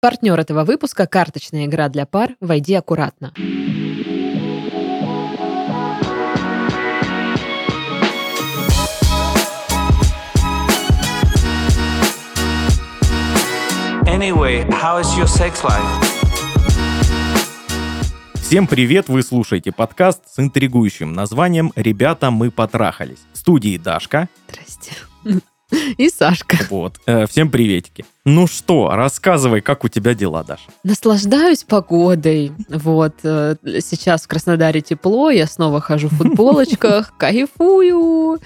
Партнер этого выпуска – карточная игра для пар «Войди аккуратно». Anyway, how is your sex life? Всем привет! Вы слушаете подкаст с интригующим названием «Ребята, мы потрахались». В студии Дашка. Здрасте. И Сашка. Вот. Э, всем приветики. Ну что, рассказывай, как у тебя дела, Даша? Наслаждаюсь погодой. Вот. э, Сейчас в Краснодаре тепло, я снова хожу в футболочках, кайфую.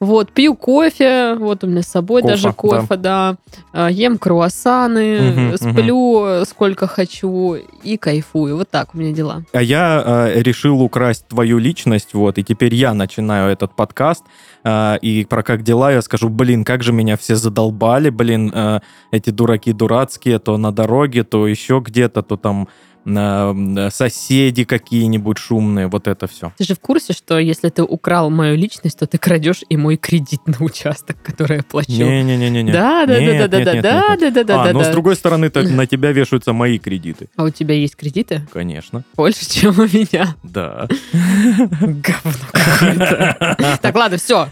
Вот, пью кофе, вот у меня с собой Кофе, даже кофе, да. Э, Ем круассаны, Мгм, сплю э, сколько хочу и кайфую. Вот так у меня дела. А я э, решил украсть твою личность, вот, и теперь я начинаю этот подкаст, э, и про как дела я скажу, блин, как же меня все задолбали, блин, э, эти дураки дурацкие, то на дороге, то еще где-то, то там соседи какие-нибудь шумные, вот это все. Ты же в курсе, что если ты украл мою личность, то ты крадешь и мой кредит на участок, который я плачу. Не-не-не-не. Да, да, да, да, да, да, да, да, да, да, А, но с другой стороны, то на тебя вешаются мои кредиты. А у тебя есть кредиты? Конечно, Больше, чем у меня. да. Говно какое-то. Так, ладно, все.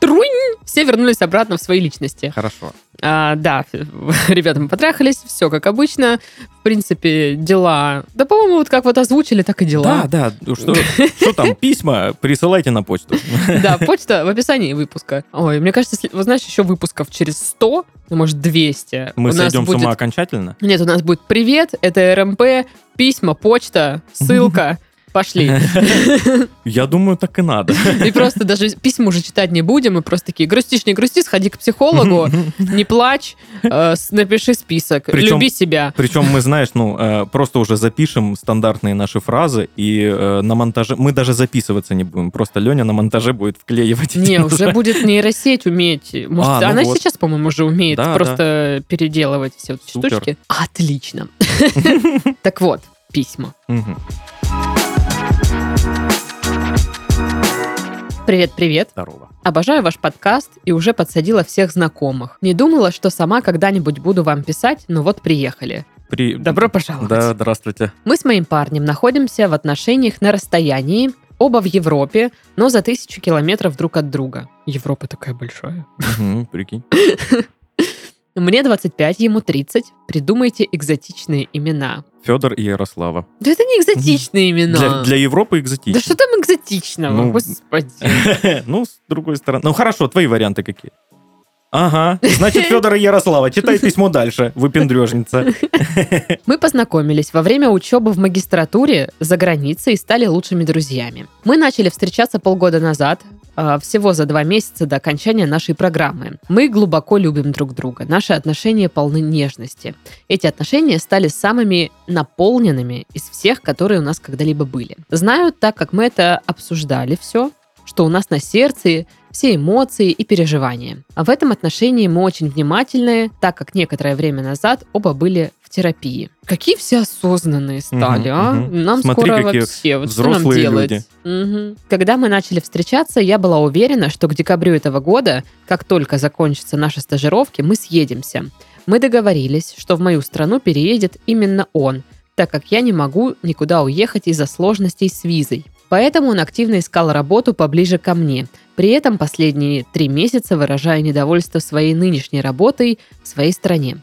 Труинь! Все вернулись обратно в свои личности. Хорошо. А, да, ребята, мы потрахались, все как обычно. В принципе, дела... Да, по-моему, вот как вот озвучили, так и дела. Да, да, что, что там, письма присылайте на почту. Да, почта в описании выпуска. Ой, мне кажется, вот знаешь, еще выпусков через 100, ну, может, 200. Мы у сойдем будет... с ума окончательно? Нет, у нас будет привет, это РМП, письма, почта, ссылка. Пошли. Я думаю, так и надо. И просто даже письма уже читать не будем, мы просто такие, грустишь, не грусти, сходи к психологу, не плачь, э, напиши список, люби себя. Причем мы, знаешь, ну, э, просто уже запишем стандартные наши фразы, и э, на монтаже... Мы даже записываться не будем, просто Леня на монтаже будет вклеивать. Не, уже будет нейросеть уметь. Может, А, ну она сейчас, по-моему, уже умеет просто переделывать все вот эти штучки. Отлично. Так вот, письма. Мгм. Привет-привет. Здорово. Обожаю ваш подкаст и уже подсадила всех знакомых. Не думала, что сама когда-нибудь буду вам писать, но вот приехали. При... Добро пожаловать. Да, здравствуйте. Мы с моим парнем находимся в отношениях на расстоянии, оба в Европе, но за тысячу километров друг от друга. Европа такая большая. Прикинь. Мне 25, ему 30. Придумайте экзотичные имена. Федор и Ярослава. Да это не экзотичные имена. Для, для Европы Да экзотично. что там экзотичного, Ну, господи. Ну, с другой стороны. Ну, хорошо, твои варианты какие? Ага, значит, Федор и Ярослава. Читай письмо дальше, выпендрежница. Мы познакомились во время учебы в магистратуре за границей и стали лучшими друзьями. Мы начали встречаться полгода назад, а, всего за два месяца до окончания нашей программы. Мы глубоко любим друг друга. Наши отношения полны нежности. Эти отношения стали самыми наполненными из всех, которые у нас когда-либо были. Знаю, так как мы это обсуждали все, что у нас на сердце все эмоции и переживания. А в этом отношении мы очень внимательные, так как некоторое время назад оба были в терапии. Какие все осознанные стали, Мгм, а? мгм. Нам Смотри, скоро какие вообще, вот что нам делать? люди. Мгм. Когда мы начали встречаться, я была уверена, что к декабрю этого года, как только закончатся наши стажировки, мы съедемся. Мы договорились, что в мою страну переедет именно он, так как я не могу никуда уехать из-за сложностей с визой. Поэтому он активно искал работу поближе ко мне, при этом последние три месяца выражая недовольство своей нынешней работой в своей стране.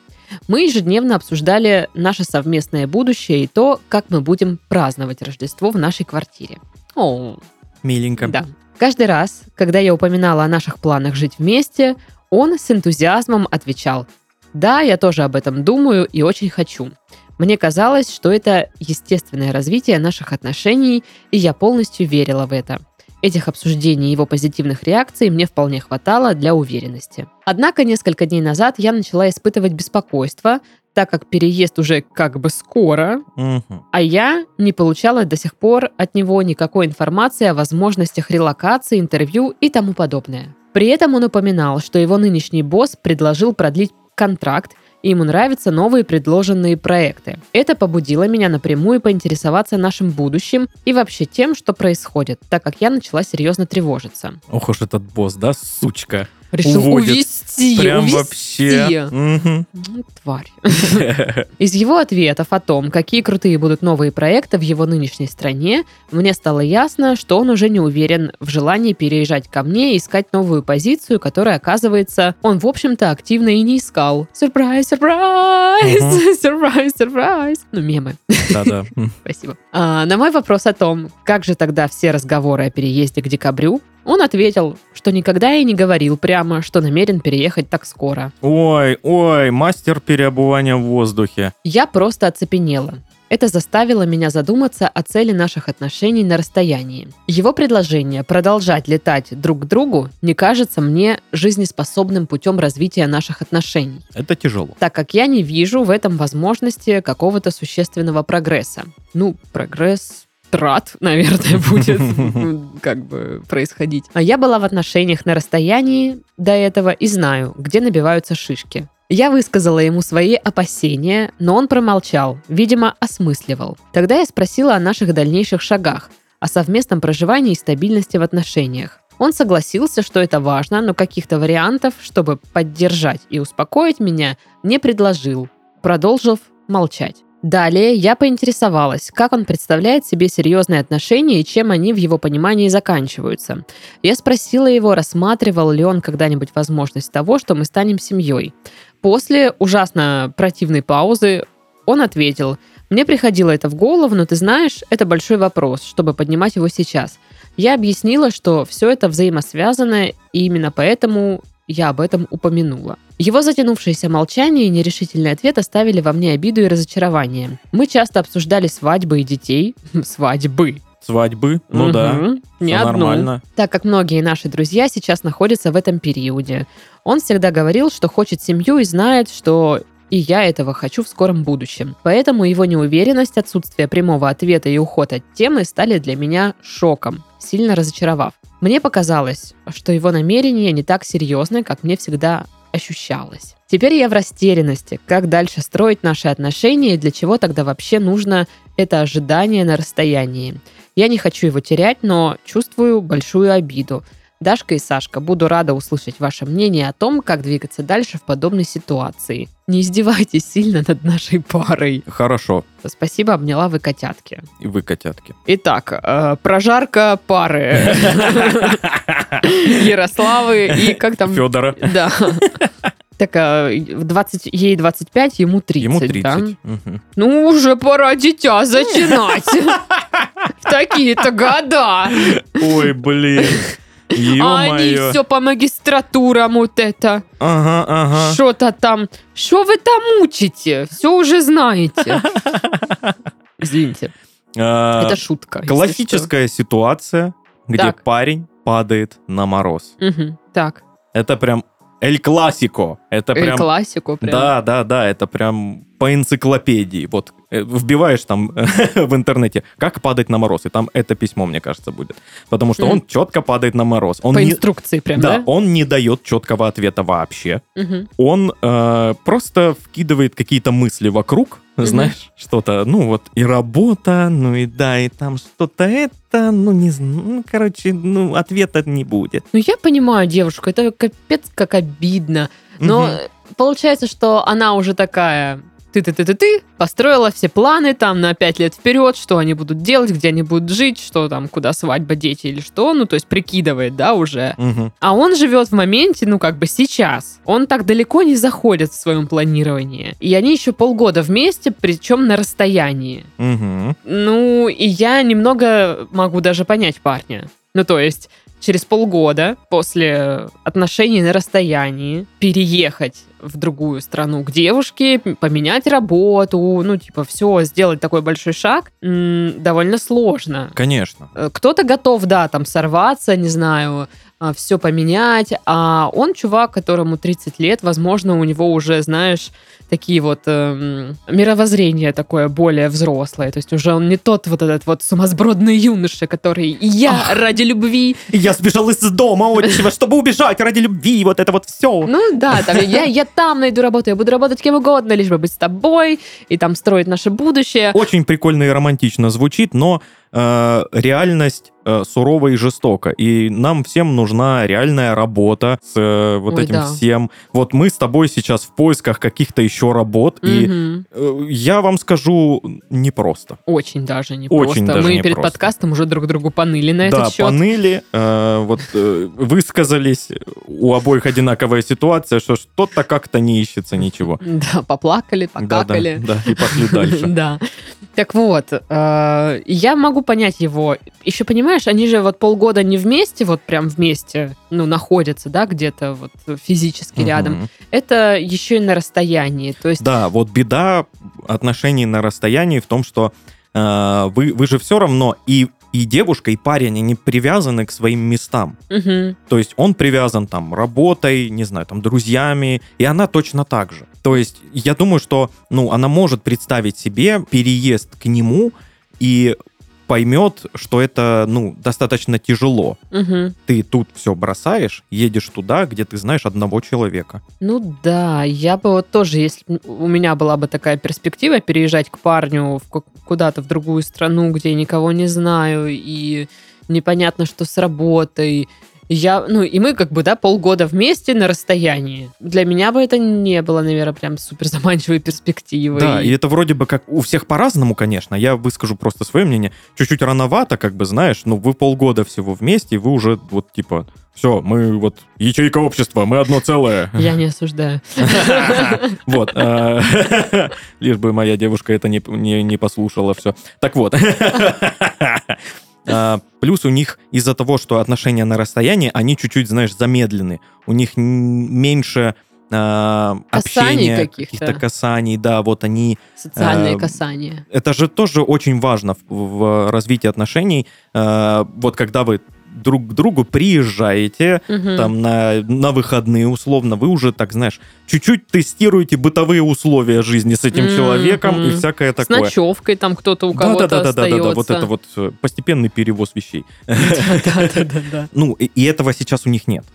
Мы ежедневно обсуждали наше совместное будущее и то, как мы будем праздновать Рождество в нашей квартире. О, Миленько. да. Каждый раз, когда я упоминала о наших планах жить вместе, он с энтузиазмом отвечал «Да, я тоже об этом думаю и очень хочу». Мне казалось, что это естественное развитие наших отношений, и я полностью верила в это. Этих обсуждений и его позитивных реакций мне вполне хватало для уверенности. Однако несколько дней назад я начала испытывать беспокойство, так как переезд уже как бы скоро, Мгм. а я не получала до сих пор от него никакой информации о возможностях релокации, интервью и тому подобное. При этом он упоминал, что его нынешний босс предложил продлить контракт, и ему нравятся новые предложенные проекты. Это побудило меня напрямую поинтересоваться нашим будущим и вообще тем, что происходит, так как я начала серьезно тревожиться. Ох уж этот босс, да, сучка. Решил уводит. увести, Прям увести. вообще. Ну, Тварь. Из его ответов о том, какие крутые будут новые проекты в его нынешней стране, мне стало ясно, что он уже не уверен в желании переезжать ко мне и искать новую позицию, которая, оказывается, он, в общем-то, активно и не искал. Сюрприз, сюрприз, сюрприз, сюрприз. Ну, мемы. Да-да. Спасибо. А, на мой вопрос о том, как же тогда все разговоры о переезде к декабрю, он ответил, что никогда и не говорил прямо, что намерен переехать так скоро. Ой, ой, мастер переобувания в воздухе. Я просто оцепенела. Это заставило меня задуматься о цели наших отношений на расстоянии. Его предложение продолжать летать друг к другу не кажется мне жизнеспособным путем развития наших отношений, Это тяжело. так как я не вижу в этом возможности какого-то существенного прогресса. Ну, прогресс трат, наверное, будет как бы происходить. А я была в отношениях на расстоянии до этого и знаю, где набиваются шишки. Я высказала ему свои опасения, но он промолчал, видимо, осмысливал. Тогда я спросила о наших дальнейших шагах, о совместном проживании и стабильности в отношениях. Он согласился, что это важно, но каких-то вариантов, чтобы поддержать и успокоить меня, не предложил, продолжив молчать. Далее я поинтересовалась, как он представляет себе серьезные отношения и чем они в его понимании заканчиваются. Я спросила его, рассматривал ли он когда-нибудь возможность того, что мы станем семьей. После ужасно противной паузы он ответил, «Мне приходило это в голову, но ты знаешь, это большой вопрос, чтобы поднимать его сейчас. Я объяснила, что все это взаимосвязано, и именно поэтому я об этом упомянула. Его затянувшееся молчание и нерешительный ответ оставили во мне обиду и разочарование. Мы часто обсуждали свадьбы и детей. Свадьбы. Свадьбы? Ну да. Мгм. Не одну. нормально. Так как многие наши друзья сейчас находятся в этом периоде. Он всегда говорил, что хочет семью и знает, что и я этого хочу в скором будущем. Поэтому его неуверенность, отсутствие прямого ответа и уход от темы стали для меня шоком, сильно разочаровав. Мне показалось, что его намерения не так серьезны, как мне всегда ощущалось. Теперь я в растерянности, как дальше строить наши отношения и для чего тогда вообще нужно это ожидание на расстоянии. Я не хочу его терять, но чувствую большую обиду. Дашка и Сашка, буду рада услышать ваше мнение о том, как двигаться дальше в подобной ситуации. Не издевайтесь сильно над нашей парой. Хорошо. Спасибо, обняла вы котятки. И вы котятки. Итак, э, прожарка пары Ярославы и как там... Федора. Да. Так, а, в 20, ей 25, ему 30, Ему да? 30. Мгм. Ну, уже пора дитя зачинать. В такие-то года. Ой, блин. А они все по магистратурам вот это. Ага, ага. Что-то там. Что вы там учите? Все уже знаете. Извините, А, это шутка. Классическая ситуация, где парень падает на мороз. Так, Это прям эль классико. Это Эль прям... классику прям. Да, да, да, это прям по энциклопедии. Вот э, вбиваешь там в интернете, как падать на мороз, и там это письмо, мне кажется, будет. Потому что он четко падает на мороз. Он По не, инструкции прям, да, да? он не дает четкого ответа вообще. Он э, просто вкидывает какие-то мысли вокруг, знаешь, что-то, ну вот и работа, ну и да, и там что-то это, ну не знаю, ну, короче, ну ответа не будет. Ну, я понимаю девушку, это капец как обидно. Но получается, что она уже такая ты-ты-ты-ты-ты, построила все планы там на пять лет вперед, что они будут делать, где они будут жить, что там, куда свадьба, дети или что, ну, то есть прикидывает, да, уже. Мгм. А он живет в моменте, ну, как бы сейчас. Он так далеко не заходит в своем планировании. И они еще полгода вместе, причем на расстоянии. Мгм. Ну, и я немного могу даже понять парня. Ну, то есть, через полгода после отношений на расстоянии переехать в другую страну к девушке, поменять работу, ну, типа, все, сделать такой большой шаг, м, довольно сложно. Конечно. Э, Кто-то готов, да, там сорваться, не знаю, все поменять, а он чувак, которому 30 лет, возможно, у него уже, знаешь, такие вот эм, мировоззрение такое более взрослое, то есть уже он не тот вот этот вот сумасбродный юноша, который «И я ради любви, Я сбежал из дома отчего, чтобы убежать ради любви, вот это вот все. ну да, там, я, я там найду работу, я буду работать кем угодно, лишь бы быть с тобой и там строить наше будущее. Очень прикольно и романтично звучит, но э, реальность э, сурова и жестока. И нам всем нужна реальная работа с э, вот Ой, этим да. всем. Вот мы с тобой сейчас в поисках каких-то еще работ. И Мгм. э, я вам скажу, непросто. Очень даже не Очень даже Мы не перед просто. подкастом уже друг другу поныли на да, этот счет. поныли, э, вот э, высказались, у обоих одинаковая ситуация, что что-то как-то не ищется ничего. Да, поплакали, Да, да, покакали. да, и пошли дальше. Да. Так вот, э, я могу понять его. Еще понимаешь, они же вот полгода не вместе, вот прям вместе, ну, находятся, да, где-то вот физически рядом. Мгм. Это еще и на расстоянии. То есть, Да, вот беда отношений на расстоянии в том, что э, вы, вы же все равно и, и девушка, и парень, они привязаны к своим местам. мгм, То есть он привязан там работой, не знаю, там друзьями, и она точно так же. То есть я думаю, что ну, она может представить себе переезд к нему и поймет, что это ну, достаточно тяжело. мгм. Ты тут все бросаешь, едешь туда, где ты знаешь одного человека. Ну да, я бы вот тоже, если у меня была бы такая перспектива переезжать к парню в ку- куда-то в другую страну, где я никого не знаю, и непонятно, что с работой. Я, ну, и мы как бы, да, полгода вместе на расстоянии. Для меня бы это не было, наверное, прям супер заманчивой перспективой. Да, и это вроде бы как у всех по-разному, конечно. Я выскажу просто свое мнение. Чуть-чуть рановато, как бы, знаешь, ну, вы полгода всего вместе, и вы уже вот типа, все, мы вот ячейка общества, мы одно целое. Я не осуждаю. Вот. э, Лишь бы моя девушка это не послушала все. Так вот. А, Плюс у них из-за того, что отношения на расстоянии, они чуть-чуть, знаешь, замедлены. У них меньше Касаний общения, каких-то. каких-то касаний, да, вот они... Социальные Э, касания. Это же тоже очень важно в, в развитии отношений. Э, Вот когда вы друг к другу приезжаете, Мгм. там на, на выходные условно, вы уже, так знаешь, чуть-чуть тестируете бытовые условия жизни с этим Мгм. человеком и всякое С такое. ночевкой там кто-то у кого-то Да-да-да-да-да, вот остается. это вот э, постепенный перевоз вещей. Да-да-да-да. Ну, и, этого сейчас у них нет.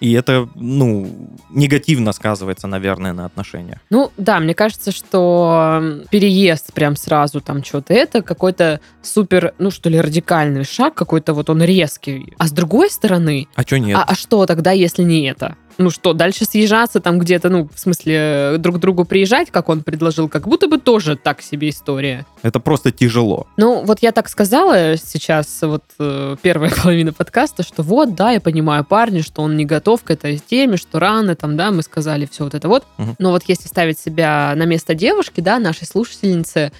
И это, ну, негативно сказывается, наверное, на отношениях. Ну, да, мне кажется, что переезд прям сразу там что-то, это какой-то супер, ну что ли, радикальный шаг, какой-то вот он резкий. А с другой стороны, А что нет? а, а что тогда, если не это? Ну что, дальше съезжаться там где-то, ну, в смысле, э, друг к другу приезжать, как он предложил, как будто бы тоже так себе история. Это просто тяжело. Ну, вот я так сказала сейчас, вот э, первая половина подкаста, что вот, да, я понимаю парня, что он не готов к этой теме, что рано там, да, мы сказали все вот это вот. Мгм. Но вот если ставить себя на место девушки, да, нашей слушательницы,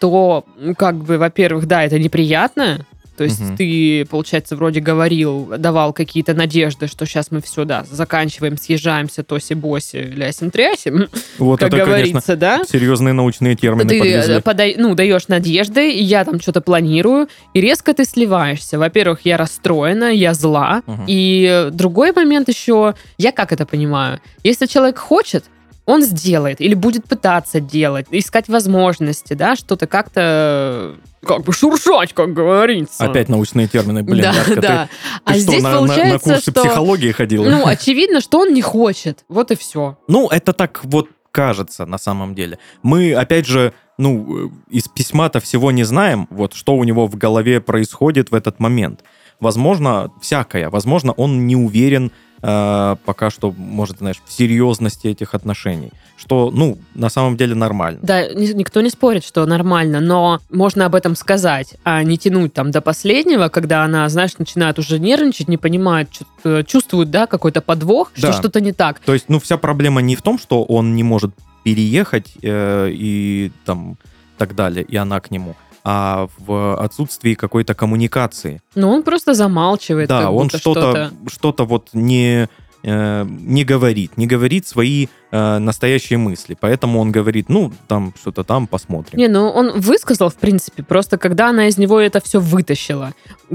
то, как бы, во-первых, да, это неприятно, то есть Мгм. ты, получается, вроде говорил, давал какие-то надежды, что сейчас мы все, да, заканчиваем, съезжаемся, тоси-боси, лясим-трясим, Вот как это, говорится, конечно, да? серьезные научные термины ты подвезли. э, подай- ну, даешь надежды, я там что-то планирую, и резко ты сливаешься. Во-первых, я расстроена, я зла. Мгм. И другой момент еще, я как это понимаю? Если человек хочет, он сделает или будет пытаться делать, искать возможности, да, что-то как-то э, как бы шуршать, как говорится. Опять научные термины, блин, да, ты- да. ты а что, здесь на, на- на получается, курсы что психологии ходила? ну очевидно, что он не хочет, вот и все. Ну, это так вот кажется на самом деле. Мы, опять же, ну, э, из письма-то всего не знаем, вот что у него в голове происходит в этот момент. Возможно, всякое. Возможно, он не уверен э, пока что, может, знаешь, в серьезности этих отношений. Что, ну, на самом деле нормально. Да, ни- никто не спорит, что нормально, но можно об этом сказать, а не тянуть там до последнего, когда она, знаешь, начинает уже нервничать, не понимает, э, чувствует, да, какой-то подвох, что Да. что-то не так. То есть, ну, вся проблема не в том, что он не может переехать э, и там так далее, и она к нему, а в отсутствии какой-то коммуникации. Но он просто замалчивает, Да, он будто что-то, что-то вот не, э, не говорит, не говорит свои э, настоящие мысли. Поэтому он говорит, ну, там что-то там посмотрим. Не, ну он высказал, в принципе, просто когда она из него это все вытащила.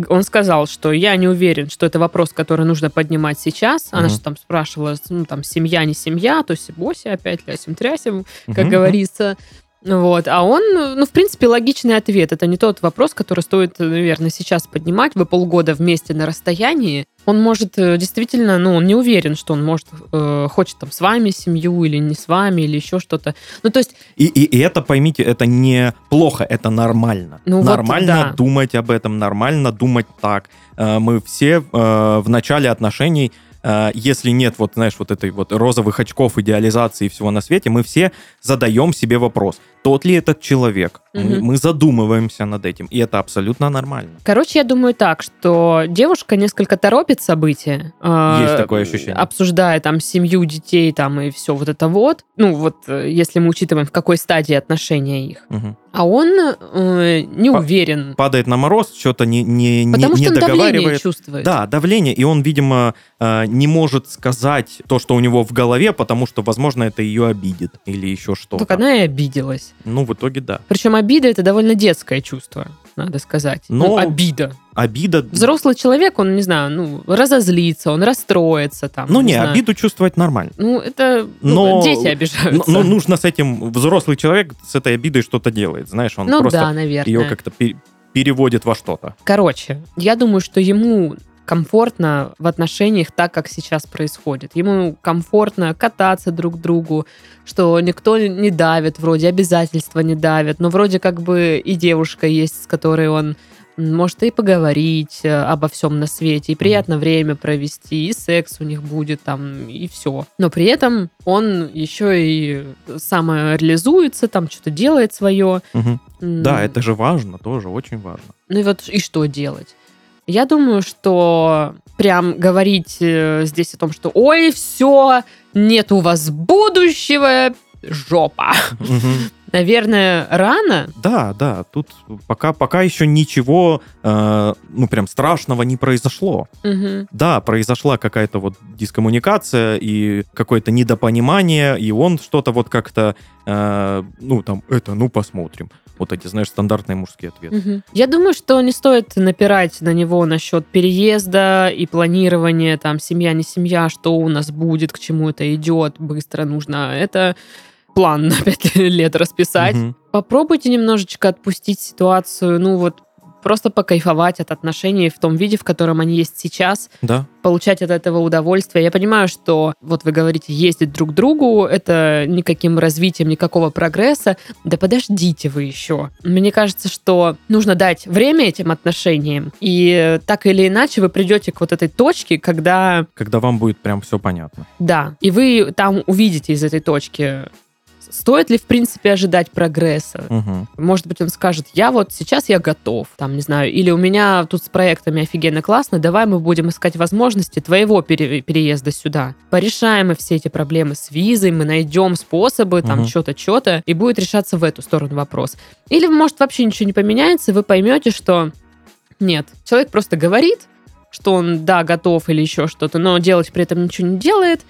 Он сказал, что я не уверен, что это вопрос, который нужно поднимать сейчас. Она Мгм. же там спрашивала, ну, там, семья, не семья, то есть боси опять лясим-трясим, как Мгм, говорится. Вот. А он, ну, в принципе, логичный ответ. Это не тот вопрос, который стоит, наверное, сейчас поднимать. Вы полгода вместе на расстоянии. Он может э, действительно, ну, он не уверен, что он может, э, хочет там с вами семью или не с вами, или еще что-то. Ну, то есть... И, и, и это, поймите, это не плохо, это нормально. Ну, вот нормально да. думать об этом, нормально думать так. Э, Мы все э, в начале отношений если нет вот, знаешь, вот этой вот розовых очков, идеализации всего на свете, мы все задаем себе вопрос, тот ли этот человек. Мы, Мгм. мы задумываемся над этим, и это абсолютно нормально. Короче, я думаю так, что девушка несколько торопит события. э, Есть такое ощущение. Обсуждая там семью, детей там и все вот это вот. Ну, вот э, если мы учитываем, в какой стадии отношения их. Мгм. А он э, не уверен. Падает на мороз, что-то не, не, не, Потому не давление договаривает. чувствует. Да, давление, и он, видимо, э, не может сказать то, что у него в голове, потому что, возможно, это ее обидит или еще что-то. Только она и обиделась. Ну, в итоге, да. Причем обида это довольно детское чувство, надо сказать. Но- Ну, обида. Обида... Взрослый человек, он, не знаю, ну, разозлится, он расстроится там. Ну, не, знаю. обиду чувствовать нормально. Ну, это ну, Но- дети Но, обижаются. но нужно с этим... Взрослый человек с этой обидой что-то делает, знаешь, он ну просто да, наверное. ее как-то пе- переводит во что-то. Короче, я думаю, что ему комфортно в отношениях так, как сейчас происходит. Ему комфортно кататься друг к другу, что никто не давит, вроде обязательства не давят, но вроде как бы и девушка есть, с которой он может и поговорить э, обо всем на свете, и приятно время провести, и секс у них будет там, и все. Но при этом он еще и самореализуется, там что-то делает свое. М, Да, это же важно, тоже очень важно. ну и вот и что делать? Я думаю, что прям говорить э, здесь о том, что ой, все, нет у вас будущего, жопа. Мгм. Наверное, рано. Да, да, тут пока, пока еще ничего, э, ну, прям страшного не произошло. Мгм. Да, произошла какая-то вот дискоммуникация и какое-то недопонимание, и он что-то вот как-то, э, ну, там, это, ну, посмотрим. Вот эти, знаешь, стандартные мужские ответы. Мгм. Я думаю, что не стоит напирать на него насчет переезда и планирования, там, семья, не семья, что у нас будет, к чему это идет, быстро нужно. Это план на пять лет расписать. Мгм. попробуйте немножечко отпустить ситуацию, ну вот просто покайфовать от отношений в том виде, в котором они есть сейчас, Да. получать от этого удовольствие. Я понимаю, что вот вы говорите, ездить друг к другу, это никаким развитием, никакого прогресса. Да подождите вы еще. Мне кажется, что нужно дать время этим отношениям, и так или иначе вы придете к вот этой точке, когда Когда вам будет прям все понятно. да, и вы там увидите из этой точки, стоит ли в принципе ожидать прогресса, Мгм. может быть, он скажет, я вот сейчас я готов, там, не знаю, или у меня тут с проектами офигенно классно, давай мы будем искать возможности твоего пере- переезда сюда. Порешаем мы все эти проблемы с визой, мы найдем способы, там, Мгм. что-то, что-то, и будет решаться в эту сторону вопрос. Или, может, вообще ничего не поменяется, и вы поймете, что нет, человек просто говорит, что он, да, готов или еще что-то, но делать при этом ничего не делает,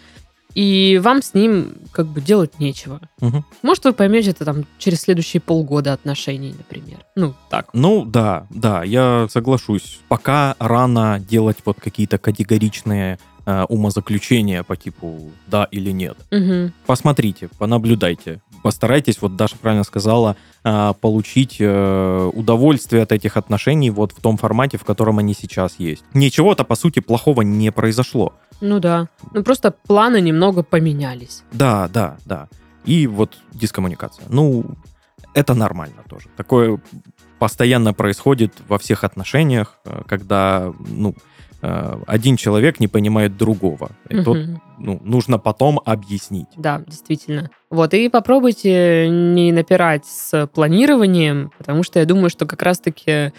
и вам с ним как бы делать нечего. Мгм. Может, вы поймете это там через следующие полгода отношений, например. Ну, так. Ну, да, да, я соглашусь. Пока рано делать вот какие-то категоричные э, умозаключения по типу да или нет. Мгм. Посмотрите, понаблюдайте. Постарайтесь, вот Даша правильно сказала, э, получить э, удовольствие от этих отношений вот в том формате, в котором они сейчас есть. Ничего-то, по сути, плохого не произошло. Ну да. Ну просто планы немного поменялись. Да, да, да. И вот дискоммуникация. Ну, это нормально тоже. Такое постоянно происходит во всех отношениях, э, когда, ну, э, один человек не понимает другого. И тут, Мгм. Ну, нужно потом объяснить. Да, действительно. Вот, и попробуйте не напирать с планированием, потому что я думаю, что как раз-таки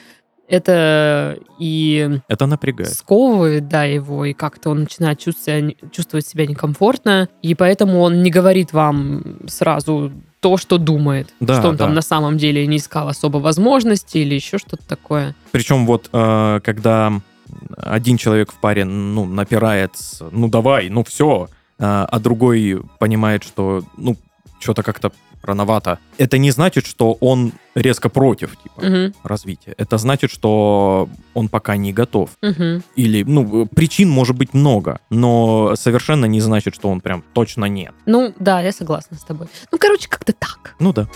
это и Это напрягает. сковывает, да, его, и как-то он начинает чувствовать, чувствовать себя некомфортно, и поэтому он не говорит вам сразу то, что думает, Да, что он там да. на самом деле не искал особо возможности или еще что-то такое. Причем вот э, когда один человек в паре, ну, напирает, ну, давай, ну, все, а другой понимает, что, ну, что-то как-то рановато. Это не значит, что он резко против типа, Мгм, развития. Это значит, что он пока не готов. мгм. Или, ну, причин может быть много, но совершенно не значит, что он прям точно нет. Ну, да, я согласна с тобой. Ну, короче, как-то так. Ну да.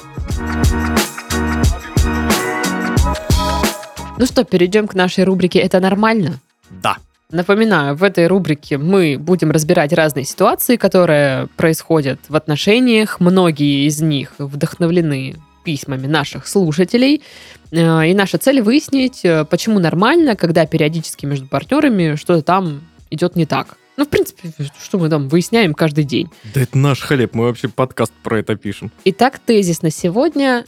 Ну что, перейдем к нашей рубрике «Это нормально?» Да. Напоминаю, в этой рубрике мы будем разбирать разные ситуации, которые происходят в отношениях. Многие из них вдохновлены письмами наших слушателей. Э, И наша цель выяснить, э, почему нормально, когда периодически между партнерами что-то там идет не так. Ну, в принципе, что мы там выясняем каждый день. Да это наш хлеб, мы вообще подкаст про это пишем. Итак, тезис на сегодня.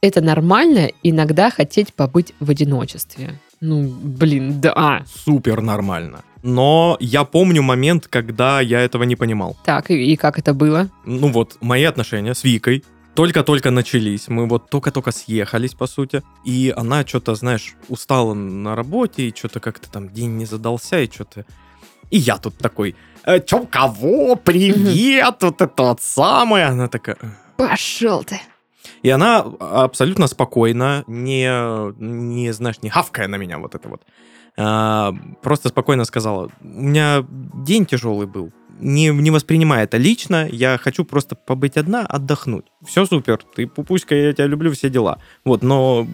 Это нормально иногда хотеть побыть в одиночестве. Ну, блин, да. Супер нормально. Но я помню момент, когда я этого не понимал. Так, и, и как это было? Ну вот, мои отношения с Викой только-только начались. Мы вот только-только съехались, по сути. И она что-то, знаешь, устала на работе, и что-то как-то там день не задался, и что-то... И я тут такой, «Э, чё, кого? Привет! Вот это вот самое. Она такая... «Э». Пошел ты. И она абсолютно спокойно, не, не знаешь, не хавкая на меня вот это вот, а, просто спокойно сказала, у меня день тяжелый был, не, не воспринимай это лично, я хочу просто побыть одна, отдохнуть. Все супер, ты пупуська, я тебя люблю, все дела. Вот, но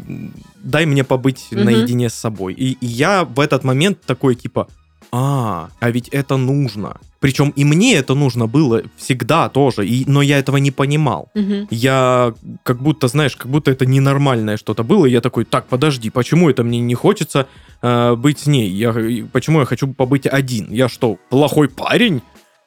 дай мне побыть Мгм. наедине с собой. И, и я в этот момент такой, типа, а, а ведь это нужно. Причем и мне это нужно было всегда тоже, и, но я этого не понимал Мгм. я как будто, знаешь, как будто это ненормальное что-то было. и Я такой, так, подожди, почему это мне не хочется э, быть с ней? Я, почему я хочу побыть один? Я что, плохой парень?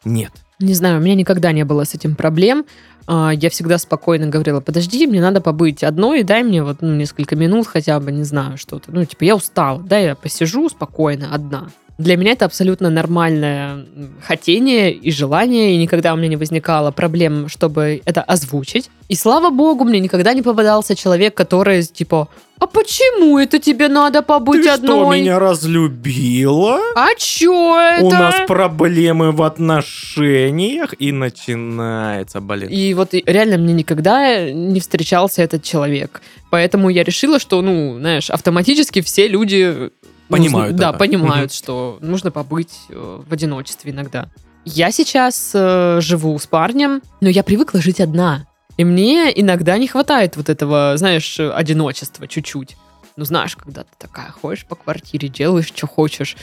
Нет. Не знаю, у меня никогда не было с этим проблем. А, Я всегда спокойно говорила, подожди, мне надо побыть одной, дай мне вот ну, несколько минут хотя бы, не знаю, что-то. Ну, типа, я устала, да, я посижу спокойно одна. Для меня это абсолютно нормальное хотение и желание, и никогда у меня не возникало проблем, чтобы это озвучить. И слава богу, мне никогда не попадался человек, который типа, а почему это тебе надо побыть Ты одной? что, меня разлюбила? А чё это? У нас проблемы в отношениях, и начинается, блин. И вот реально мне никогда не встречался этот человек. Поэтому я решила, что, ну, знаешь, автоматически все люди... Понимают нужно- да, это. понимают, Мгм. что нужно побыть э, в одиночестве иногда. Я сейчас э, живу с парнем, но я привыкла жить одна. И мне иногда не хватает вот этого, знаешь, э, одиночества чуть-чуть. Ну, знаешь, когда ты такая ходишь по квартире, делаешь, что хочешь.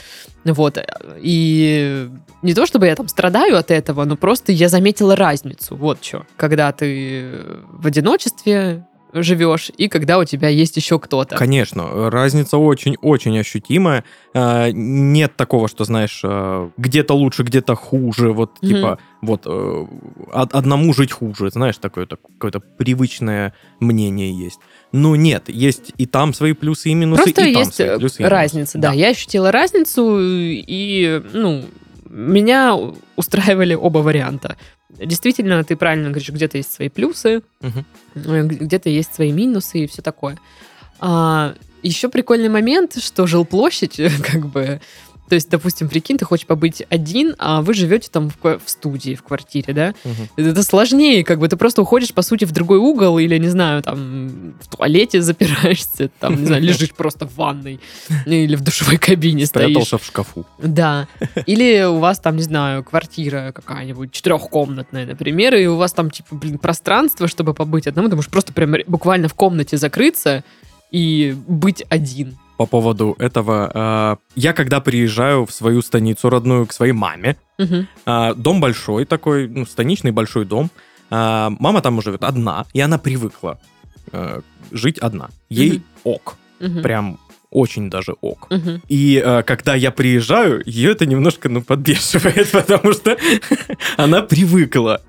Вот. э, И не то, чтобы я там страдаю от этого, но просто я заметила разницу. Вот что. Когда ты в одиночестве живешь, и когда у тебя есть еще кто-то. Конечно, разница очень-очень ощутимая. Э, Нет такого, что, знаешь, э, где-то лучше, где-то хуже. Вот, Мгм. типа, вот, э, од- одному жить хуже. Знаешь, такое так- какое-то привычное мнение есть. Ну, нет, есть и там свои плюсы и минусы, Просто и там есть свои э, плюсы и минусы. разница, да. Я ощутила разницу, и, ну, меня устраивали оба варианта. Действительно, ты правильно говоришь, где-то есть свои плюсы, э, где-то есть свои минусы и все такое. А, еще прикольный момент, что жилплощадь, как бы, то есть, допустим, прикинь, ты хочешь побыть один, а вы живете там в, в студии, в квартире, да? Мгм. Это сложнее, как бы ты просто уходишь, по сути, в другой угол или, не знаю, там, в туалете запираешься, там, не знаю, лежишь просто в ванной или в душевой кабине стоишь. Спрятался в шкафу. Да. Или у вас там, не знаю, квартира какая-нибудь, четырехкомнатная, например, и у вас там, типа, блин, пространство, чтобы побыть одному, ты можешь просто прям буквально в комнате закрыться и быть один. По поводу этого, э, я когда приезжаю в свою станицу родную к своей маме. А, Дом большой такой, ну, станичный большой дом. А, Мама там живет одна, и она привыкла э, жить одна. Ей Мгм. ок, Мгм. прям очень даже ок. Мгм. И э, когда я приезжаю, ее это немножко, ну, подбешивает, потому что она привыкла.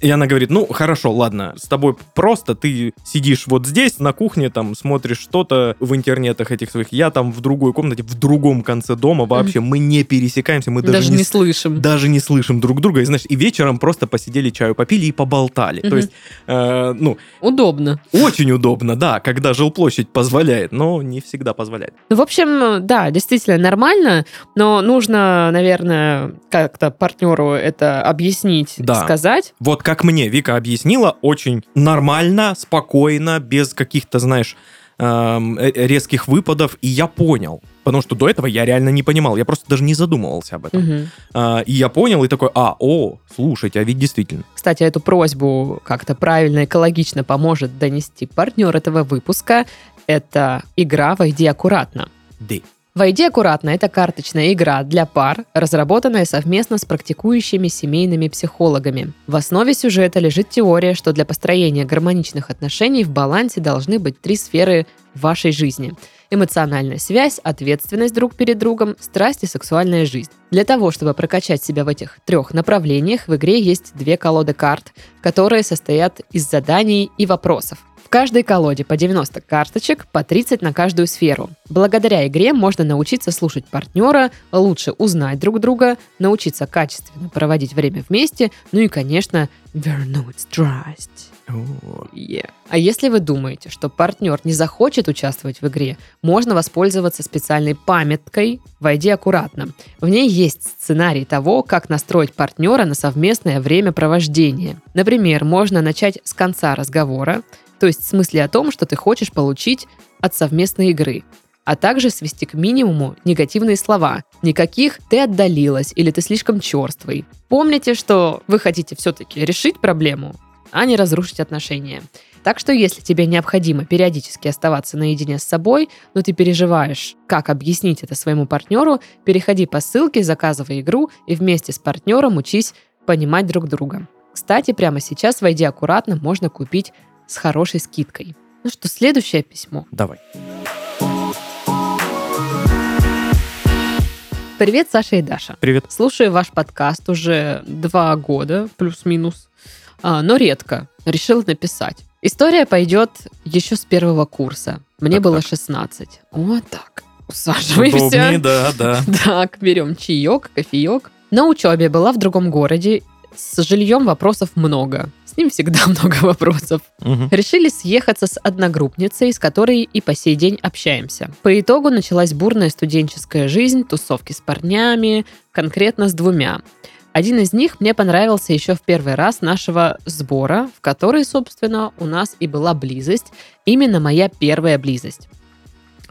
И она говорит, ну, хорошо, ладно, с тобой просто, ты сидишь вот здесь, на кухне, там, смотришь что-то в интернетах этих своих, я там в другой комнате, в другом конце дома вообще, мы не пересекаемся, мы Даже, даже, не не слышим. даже не слышим друг друга, и знаешь, и вечером просто посидели чаю попили и поболтали. То Мгм. есть, э, ну, Удобно. очень удобно, да, когда жилплощадь позволяет, но не всегда всегда позволять. Ну, в общем, да, действительно нормально, но нужно, наверное, как-то партнеру это объяснить, Да. сказать. Вот как мне Вика объяснила, очень нормально, спокойно, без каких-то, знаешь, эм, э, резких выпадов, и я понял. Потому что до этого я реально не понимал, я просто даже не задумывался об этом. Мгм. А, и я понял, и такой, а, о, слушайте, а ведь действительно. Кстати, эту просьбу как-то правильно, экологично поможет донести партнер этого выпуска. Это игра «Войди аккуратно». Да. «Войди аккуратно» — это карточная игра для пар, разработанная совместно с практикующими семейными психологами. В основе сюжета лежит теория, что для построения гармоничных отношений в балансе должны быть три сферы вашей жизни. Эмоциональная связь, ответственность друг перед другом, страсть и сексуальная жизнь. Для того, чтобы прокачать себя в этих трех направлениях, в игре есть две колоды карт, которые состоят из заданий и вопросов. В каждой колоде по 90 карточек, по 30 на каждую сферу. Благодаря игре можно научиться слушать партнера, лучше узнать друг друга, научиться качественно проводить время вместе, ну и, конечно, вернуть страсть. Yeah. А если вы думаете, что партнер не захочет участвовать в игре, можно воспользоваться специальной памяткой «Войди аккуратно». В ней есть сценарий того, как настроить партнера на совместное времяпровождение. Например, можно начать с конца разговора, то есть с мысли о том, что ты хочешь получить от совместной игры, а также свести к минимуму негативные слова. Никаких «ты отдалилась» или «ты слишком черствый». Помните, что вы хотите все-таки решить проблему, а не разрушить отношения. Так что если тебе необходимо периодически оставаться наедине с собой, но ты переживаешь, как объяснить это своему партнеру, переходи по ссылке, заказывай игру и вместе с партнером учись понимать друг друга. Кстати, прямо сейчас, войди аккуратно, можно купить с хорошей скидкой. Ну что, следующее письмо. Давай. Привет, Саша и Даша. Привет. Слушаю ваш подкаст уже два года, плюс-минус, а, но редко. Решил написать. История пойдет еще с первого курса. Мне Так, было так. 16. Вот так. Усаживаемся. Удобнее, да, да. Так, берем чаек, кофеек. На учебе была в другом городе. С жильем вопросов много. С ним всегда много вопросов. Мгм. Решили съехаться с одногруппницей, с которой и по сей день общаемся. По итогу началась бурная студенческая жизнь, тусовки с парнями, конкретно с двумя. Один из них мне понравился еще в первый раз нашего сбора, в который, собственно, у нас и была близость. Именно моя первая близость.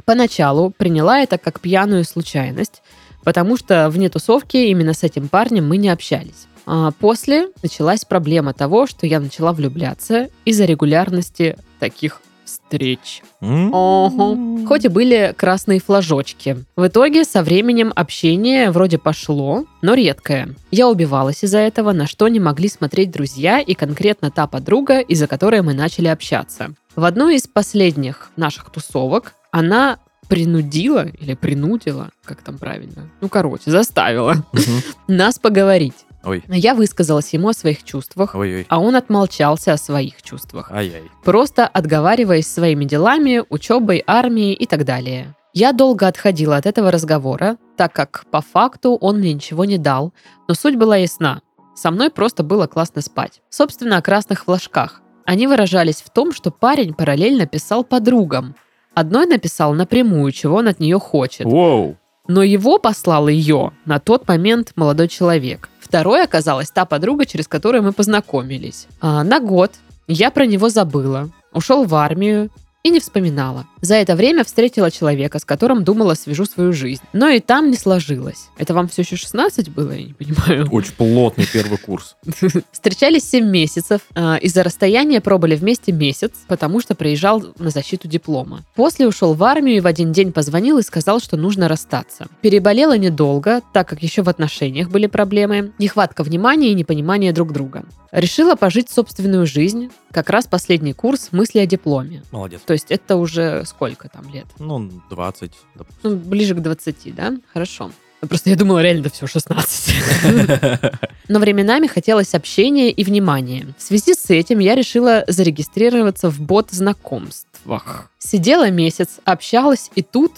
Поначалу приняла это как пьяную случайность, потому что вне тусовки именно с этим парнем мы не общались. А после началась проблема того, что я начала влюбляться из-за регулярности таких встреч. Ого. Хоть и были красные флажочки. В итоге со временем общение вроде пошло, но редкое. Я убивалась из-за этого, на что не могли смотреть друзья и конкретно та подруга, из-за которой мы начали общаться. В одной из последних наших тусовок она принудила или принудила, как там правильно, ну короче, заставила Мгм. нас поговорить. Ой, Я высказалась ему о своих чувствах, ой-ой. а он отмолчался о своих чувствах Ай-яй. просто отговариваясь своими делами, учебой, армией и так далее. Я долго отходила от этого разговора, так как по факту он мне ничего не дал, но суть была ясна. Со мной просто было классно спать. Собственно, о красных флажках. Они выражались в том, что парень параллельно писал подругам. Одной написал напрямую, чего он от нее хочет. Воу. Но его послал ее на тот момент молодой человек. Второй оказалась та подруга, через которую мы познакомились. А, на год я про него забыла, ушел в армию и не вспоминала. За это время встретила человека, с которым думала свяжу свою жизнь. Но и там не сложилось. Это вам все еще 16 было, я не понимаю. Очень плотный первый курс. Встречались 7 месяцев. А, Из-за расстояния пробыли вместе месяц, потому что приезжал на защиту диплома. После ушел в армию и в один день позвонил и сказал, что нужно расстаться. Переболела недолго, так как еще в отношениях были проблемы, нехватка внимания и непонимание друг друга. Решила пожить собственную жизнь, как раз последний курс мысли о дипломе. Молодец. То есть это уже сколько там лет? Ну, 20. допустим. Ну, ближе к 20, да? Хорошо. Просто я думала, реально, да все, 16. Но временами хотелось общения и внимания. В связи с этим я решила зарегистрироваться в бот знакомствах. Сидела месяц, общалась, и тут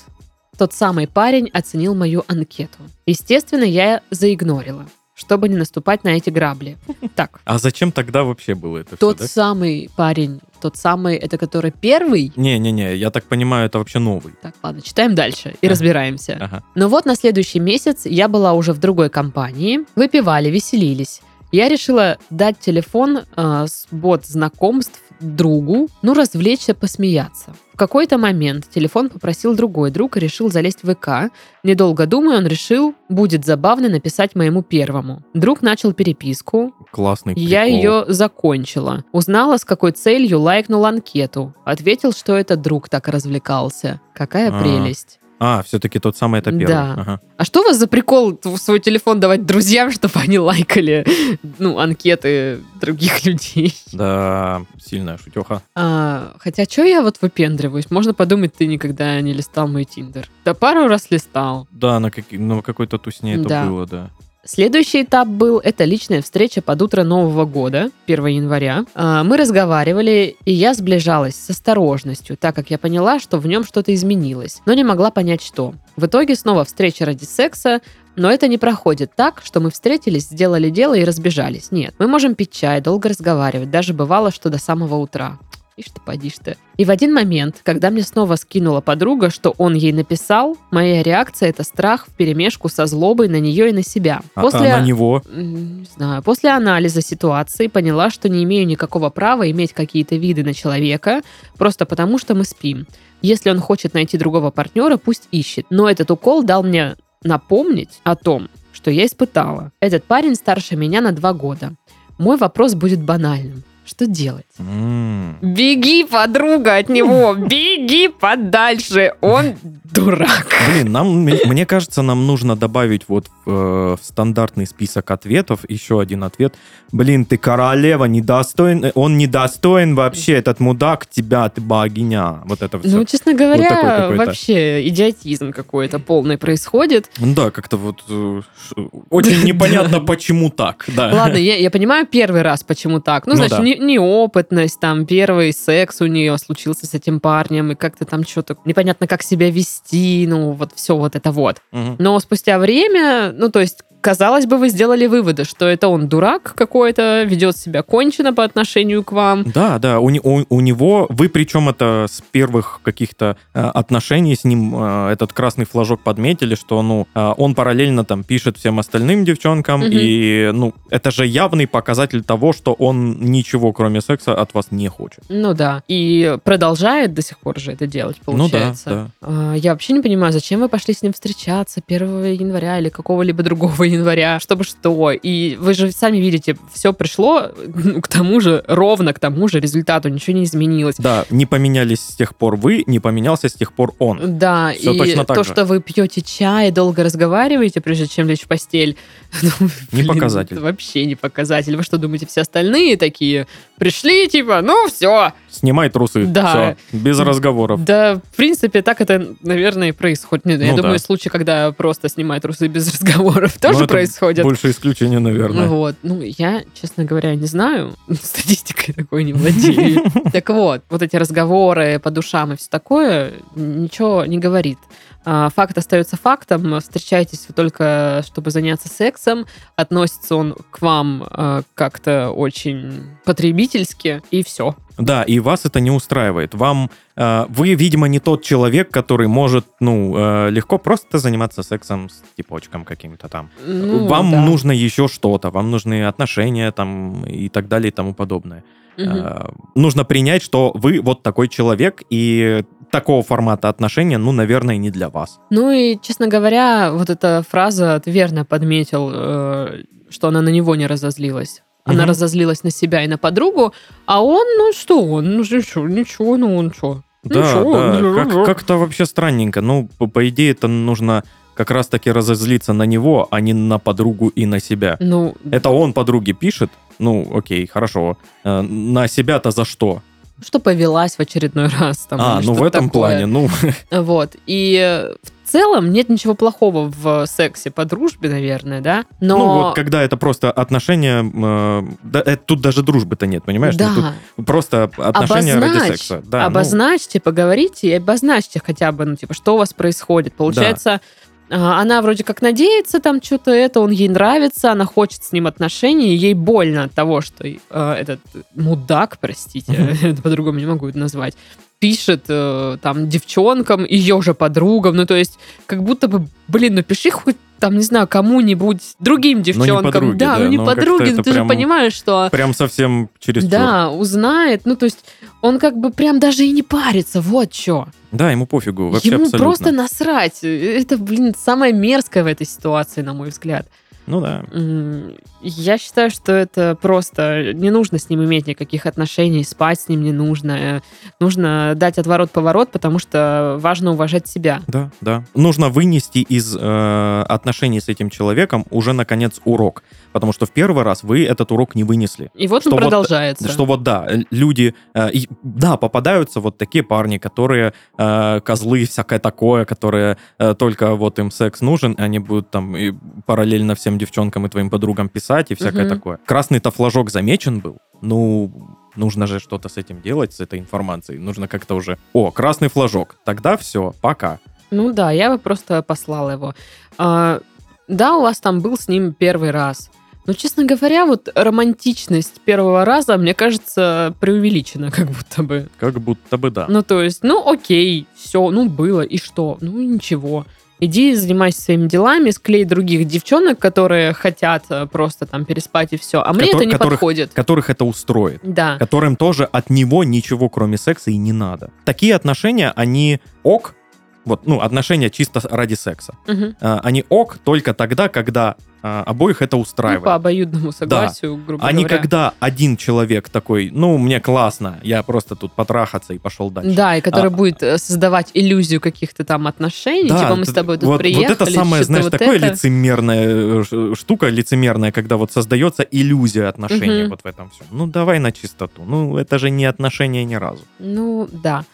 тот самый парень оценил мою анкету. Естественно, я заигнорила. Чтобы не наступать на эти грабли. Так, А зачем тогда вообще было это тот все, да? самый парень, тот самый, это который первый. Не-не-не, я так понимаю, это вообще новый. Так, ладно, читаем дальше и Ага. разбираемся. Ага. Но вот на следующий месяц я была уже в другой компании, выпивали, веселились. Я решила дать телефон э, с бот знакомств другу, ну, развлечься, посмеяться. В какой-то момент телефон попросил другой друг и решил залезть в ВК. Недолго думая, он решил, будет забавно написать моему первому. Друг начал переписку, Классный я прикол. ее закончила. Узнала, с какой целью лайкнул анкету. Ответил, что это друг так развлекался. Какая А. прелесть. А, все-таки тот самый это первый. Да. Ага. А что у вас за прикол в свой телефон давать друзьям, чтобы они лайкали, ну, анкеты других людей? Да, сильная шутеха. А, хотя, что я вот выпендриваюсь? Можно подумать, ты никогда не листал мой Тиндер. Да пару раз листал. Да, на, каки- на какой-то тусне это Да. было, да. Следующий этап был, это личная встреча под утро Нового года, 1 января. А, Мы разговаривали, и я сближалась с осторожностью, так как я поняла, что в нем что-то изменилось, но не могла понять, что. В итоге снова встреча ради секса, но это не проходит так, что мы встретились, сделали дело и разбежались. Нет, мы можем пить чай, долго разговаривать, даже бывало, что до самого утра. Ишь ты, поди ты. И в один момент, когда мне снова скинула подруга, что он ей написал, моя реакция — это страх в перемешку со злобой на нее и на себя. А- После... а на него? Не знаю. После анализа ситуации поняла, что не имею никакого права иметь какие-то виды на человека, просто потому что мы спим. Если он хочет найти другого партнера, пусть ищет. Но этот укол дал мне напомнить о том, что я испытала. Этот парень старше меня на два года. Мой вопрос будет банальным. Что делать? Беги, подруга, от него! Беги подальше! Он дурак. Блин, нам, мне кажется, нам нужно добавить вот в, э, в стандартный список ответов еще один ответ. Блин, ты королева, недостоин, он недостоин вообще, этот мудак тебя, ты богиня. Вот это все. Ну, честно такой говоря, какой-то. вообще идиотизм какой-то полный происходит. да, как-то вот э, очень непонятно, почему так. Ладно, я, я понимаю первый раз, почему так. Ну, Ну значит. Не- неопытность, там, первый секс у нее случился с этим парнем, и как-то там что-то непонятно, как себя вести, ну, вот все вот это вот. Мгм. Но спустя время, ну, то есть, казалось бы, вы сделали выводы, что это он дурак какой-то, ведет себя кончено по отношению к вам. Да, да, у, у- у него, вы причем это с первых каких-то э, отношений с ним э, этот красный флажок подметили, что, ну, э, он параллельно там пишет всем остальным девчонкам, Мгм. и, ну, это же явный показатель того, что он ничего, кроме секса, от вас не хочет. Ну да. И продолжает до сих пор же это делать, получается. Ну да, А, Я вообще не понимаю, зачем вы пошли с ним встречаться 1 января или какого-либо другого января, чтобы что. И вы же сами видите, все пришло ну, к тому же, ровно к тому же результату, ничего не изменилось. Да, не поменялись с тех пор вы, не поменялся с тех пор он. Да, Всё и точно так то, же. что вы пьете чай, долго разговариваете, прежде чем лечь в постель, ну, Не блин, показатель. это Вообще не показатель. Вы что думаете, все остальные такие пришли, типа, ну все, Снимай трусы, Да. все, без разговоров. Да, в принципе, так это, наверное, и происходит. Нет, я Ну думаю, да. случаи, когда просто снимают трусы без разговоров, тоже это происходят. Больше исключения, наверное. Вот. Ну, я, честно говоря, не знаю. Статистикой такой не владею. Так вот, вот эти разговоры по душам и все такое ничего не говорит. А, Факт остается фактом. Встречаетесь вы только, чтобы заняться сексом. Относится он к вам э, как-то очень потребительски, и все. Да, и вас это не устраивает. Вам э, вы, видимо, не тот человек, который может, ну, легко просто заниматься сексом с типочком каким-то там. Ну, вам да. нужно еще что-то, вам нужны отношения там и так далее и тому подобное. Э, нужно принять, что вы вот такой человек, и такого формата отношения, ну, наверное, не для вас. Ну и, честно говоря, вот эта фраза ты верно подметил, э, что она на него не разозлилась. Она Мгм. разозлилась на себя и на подругу, а он, ну что он, ну ничего, ничего, ну он что? Да, Ничего, да, ну, как- ну. как-то вообще странненько. Ну, по, по идее, это нужно как раз-таки разозлиться на него, а не на подругу и на себя. Ну, Это он подруге пишет, ну, окей, хорошо. Э, На себя-то за что? Что повелась в очередной раз. Там, а, ну в этом такое. плане, ну, Вот. И э, в целом нет ничего плохого в сексе по дружбе, наверное, да? Но... ну вот когда это просто отношения, э, да, э, тут даже дружбы-то нет, понимаешь? Ну, да. тут просто отношения ради Обозначь, секса. Да, ну, обозначьте, поговорите и обозначьте хотя бы, ну, типа, что у вас происходит. Получается, А, Она вроде как надеется там что-то это, он ей нравится, она хочет с ним отношений, и ей больно от того, что э, этот мудак, простите, это по-другому не могу это назвать, пишет э, там девчонкам, ее же подругам, ну то есть как будто бы, блин, ну пиши хоть там, не знаю, кому-нибудь, другим девчонкам. подруге, да, да, ну не ну, подруге, это ну ты прям- же понимаешь, что... Прям совсем через Да, узнает. Ну, то есть он как бы прям даже и не парится, вот что. Да, ему пофигу, вообще Ему абсолютно. просто насрать. Это, блин, самое мерзкое в этой ситуации, на мой взгляд. Ну да. Я считаю, что это просто не нужно с ним иметь никаких отношений, спать с ним не нужно. Э, Нужно дать отворот-поворот, потому что важно уважать себя. Да, да. Нужно вынести из э, отношений с этим человеком уже, наконец, урок. Потому что в первый раз вы этот урок не вынесли. И вот Что он вот- продолжается. Что вот да, э, люди, э, и, да, попадаются вот такие парни, которые э, козлы, всякое такое, которые э, только вот им секс нужен, и они будут там и параллельно всем девчонкам и твоим подругам писать и всякое Мгм. такое. Красный-то флажок замечен был, ну, нужно же что-то с этим делать, с этой информацией. Нужно как-то уже, о, красный флажок, тогда все, пока. Ну да, я бы просто послала его. А, да, у вас там был с ним первый раз. Но, честно говоря, вот романтичность первого раза, мне кажется, преувеличена как будто бы. Как будто бы да. Ну, то есть, ну, окей, все, ну, было, и что? Ну, ничего. Иди занимайся своими делами, склей других девчонок, которые хотят э, просто там переспать и все. А мне Котор- это не которых- подходит. Которых это устроит. Да. которым тоже от него ничего, кроме секса, и не надо. Такие отношения, они ок, вот, ну, отношения чисто ради секса. Мгм. А, Они ок только тогда, когда а, обоих это Ну, устраивает. по обоюдному согласию, грубо а не говоря. когда один человек такой, ну, мне классно, я просто тут потрахаться и пошел дальше. Да, и который А- будет э, создавать иллюзию каких-то там отношений. Да, типа мы с тобой тут вот, приехали. Вот это самое, знаешь, вот такое это. лицемерная э, штука, лицемерная, когда вот создается иллюзия отношений Мгм. вот в этом всем. Ну, давай на чистоту. Ну, это же не отношения ни разу. Ну, да.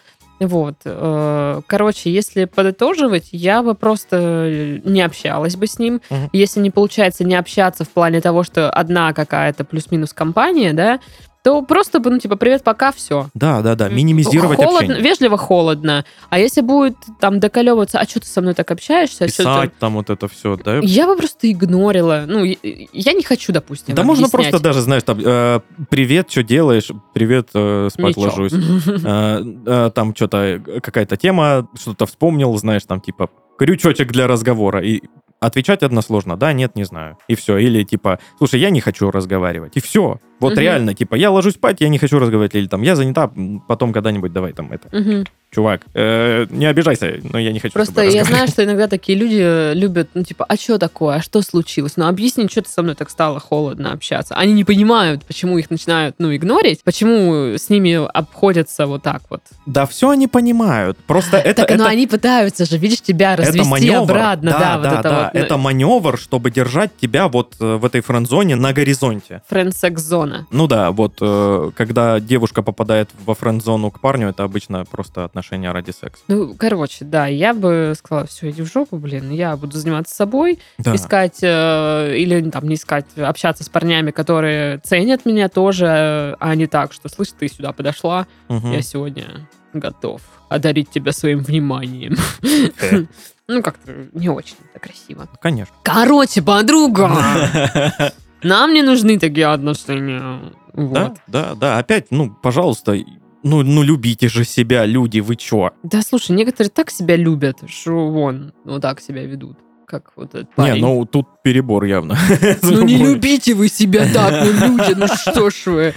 Вот. э, Короче, если подытоживать, я бы просто э, не общалась бы с ним. Мгм. Если не получается не общаться в плане того, что одна какая-то плюс-минус компания, да, то просто бы, ну, типа, привет, пока, все. Да, да, да, минимизировать холодно, общение. Вежливо холодно. А если будет там доколевываться, а что ты со мной так общаешься? А чё ты- Писать там вот это все, да? Я бы просто игнорила. Ну, я- я не хочу, допустим, Да можно объяснять. просто даже, знаешь, там, э, привет, что делаешь? Привет, э, спать Ничего. ложусь. Э, э, там что-то, какая-то тема, что-то вспомнил, знаешь, там, типа, крючочек для разговора. И отвечать односложно, да, нет, не знаю. И все. Или типа, слушай, я не хочу разговаривать. И все. Вот Мгм. реально, типа, я ложусь спать, я не хочу разговаривать. Или там, я занята, потом когда-нибудь давай там это. Мгм. Чувак, э, не обижайся, но я не хочу Просто я знаю, что иногда такие люди любят, ну, типа, а что такое, а что случилось? Ну, объясни, что ты со мной так стало холодно общаться. Они не понимают, почему их начинают, ну, игнорить, почему с ними обходятся вот так вот. Да все они понимают. Просто это... так, ну, это... они пытаются же, видишь, тебя развести это маневр, обратно, да, да, вот да, это да. вот. ну, Это маневр, чтобы держать тебя вот э, в этой френд-зоне на горизонте. Френд-секс-зона. Ну да, вот э, когда девушка попадает во френд-зону к парню, это обычно просто отношения ради секса. Ну, короче, да, я бы сказала, все, иди в жопу, блин, я буду заниматься собой, Да. искать э, или там не искать, общаться с парнями, которые ценят меня тоже, а не так, что, слышь, ты сюда подошла, Мгм. я сегодня готов одарить тебя своим вниманием. Ну, как-то не очень это красиво. Конечно. Короче, подруга, нам не нужны такие отношения. Да, Вот. да, да. Опять, ну, пожалуйста, ну, ну любите же себя, люди, вы чё? Да, слушай, некоторые так себя любят, что вон, вот так себя ведут, как вот этот Не, парень. ну тут перебор явно. Ну не любите вы себя так, ну люди, ну что ж вы.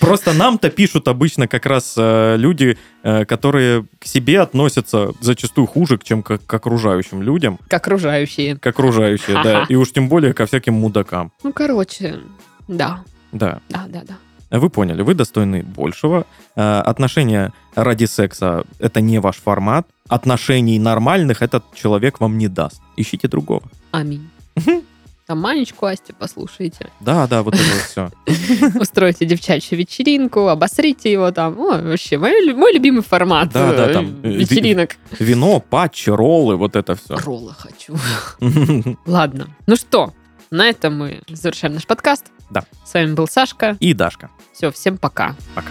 Просто нам-то пишут обычно как раз э, люди, э, которые к себе относятся зачастую хуже, чем к, к окружающим людям, К окружающие. к окружающие, да, и уж тем более ко всяким мудакам. Ну, короче, да, Да, да, да, да. Вы поняли, вы достойны большего. Э, Отношения ради секса — это не ваш формат. Отношений нормальных этот человек вам не даст. Ищите другого. Аминь. Там Манечку Асти послушайте. Да, да, вот это вот все. Устройте девчачью вечеринку, обосрите его там. О, вообще, мой, мой любимый формат Да, да, э, там, э, вечеринок. Вино, патчи, роллы, вот это все. Ролла хочу. Ладно. Ну что, на этом мы завершаем наш подкаст. Да. С вами был Сашка. И Дашка. Все, всем пока. Пока.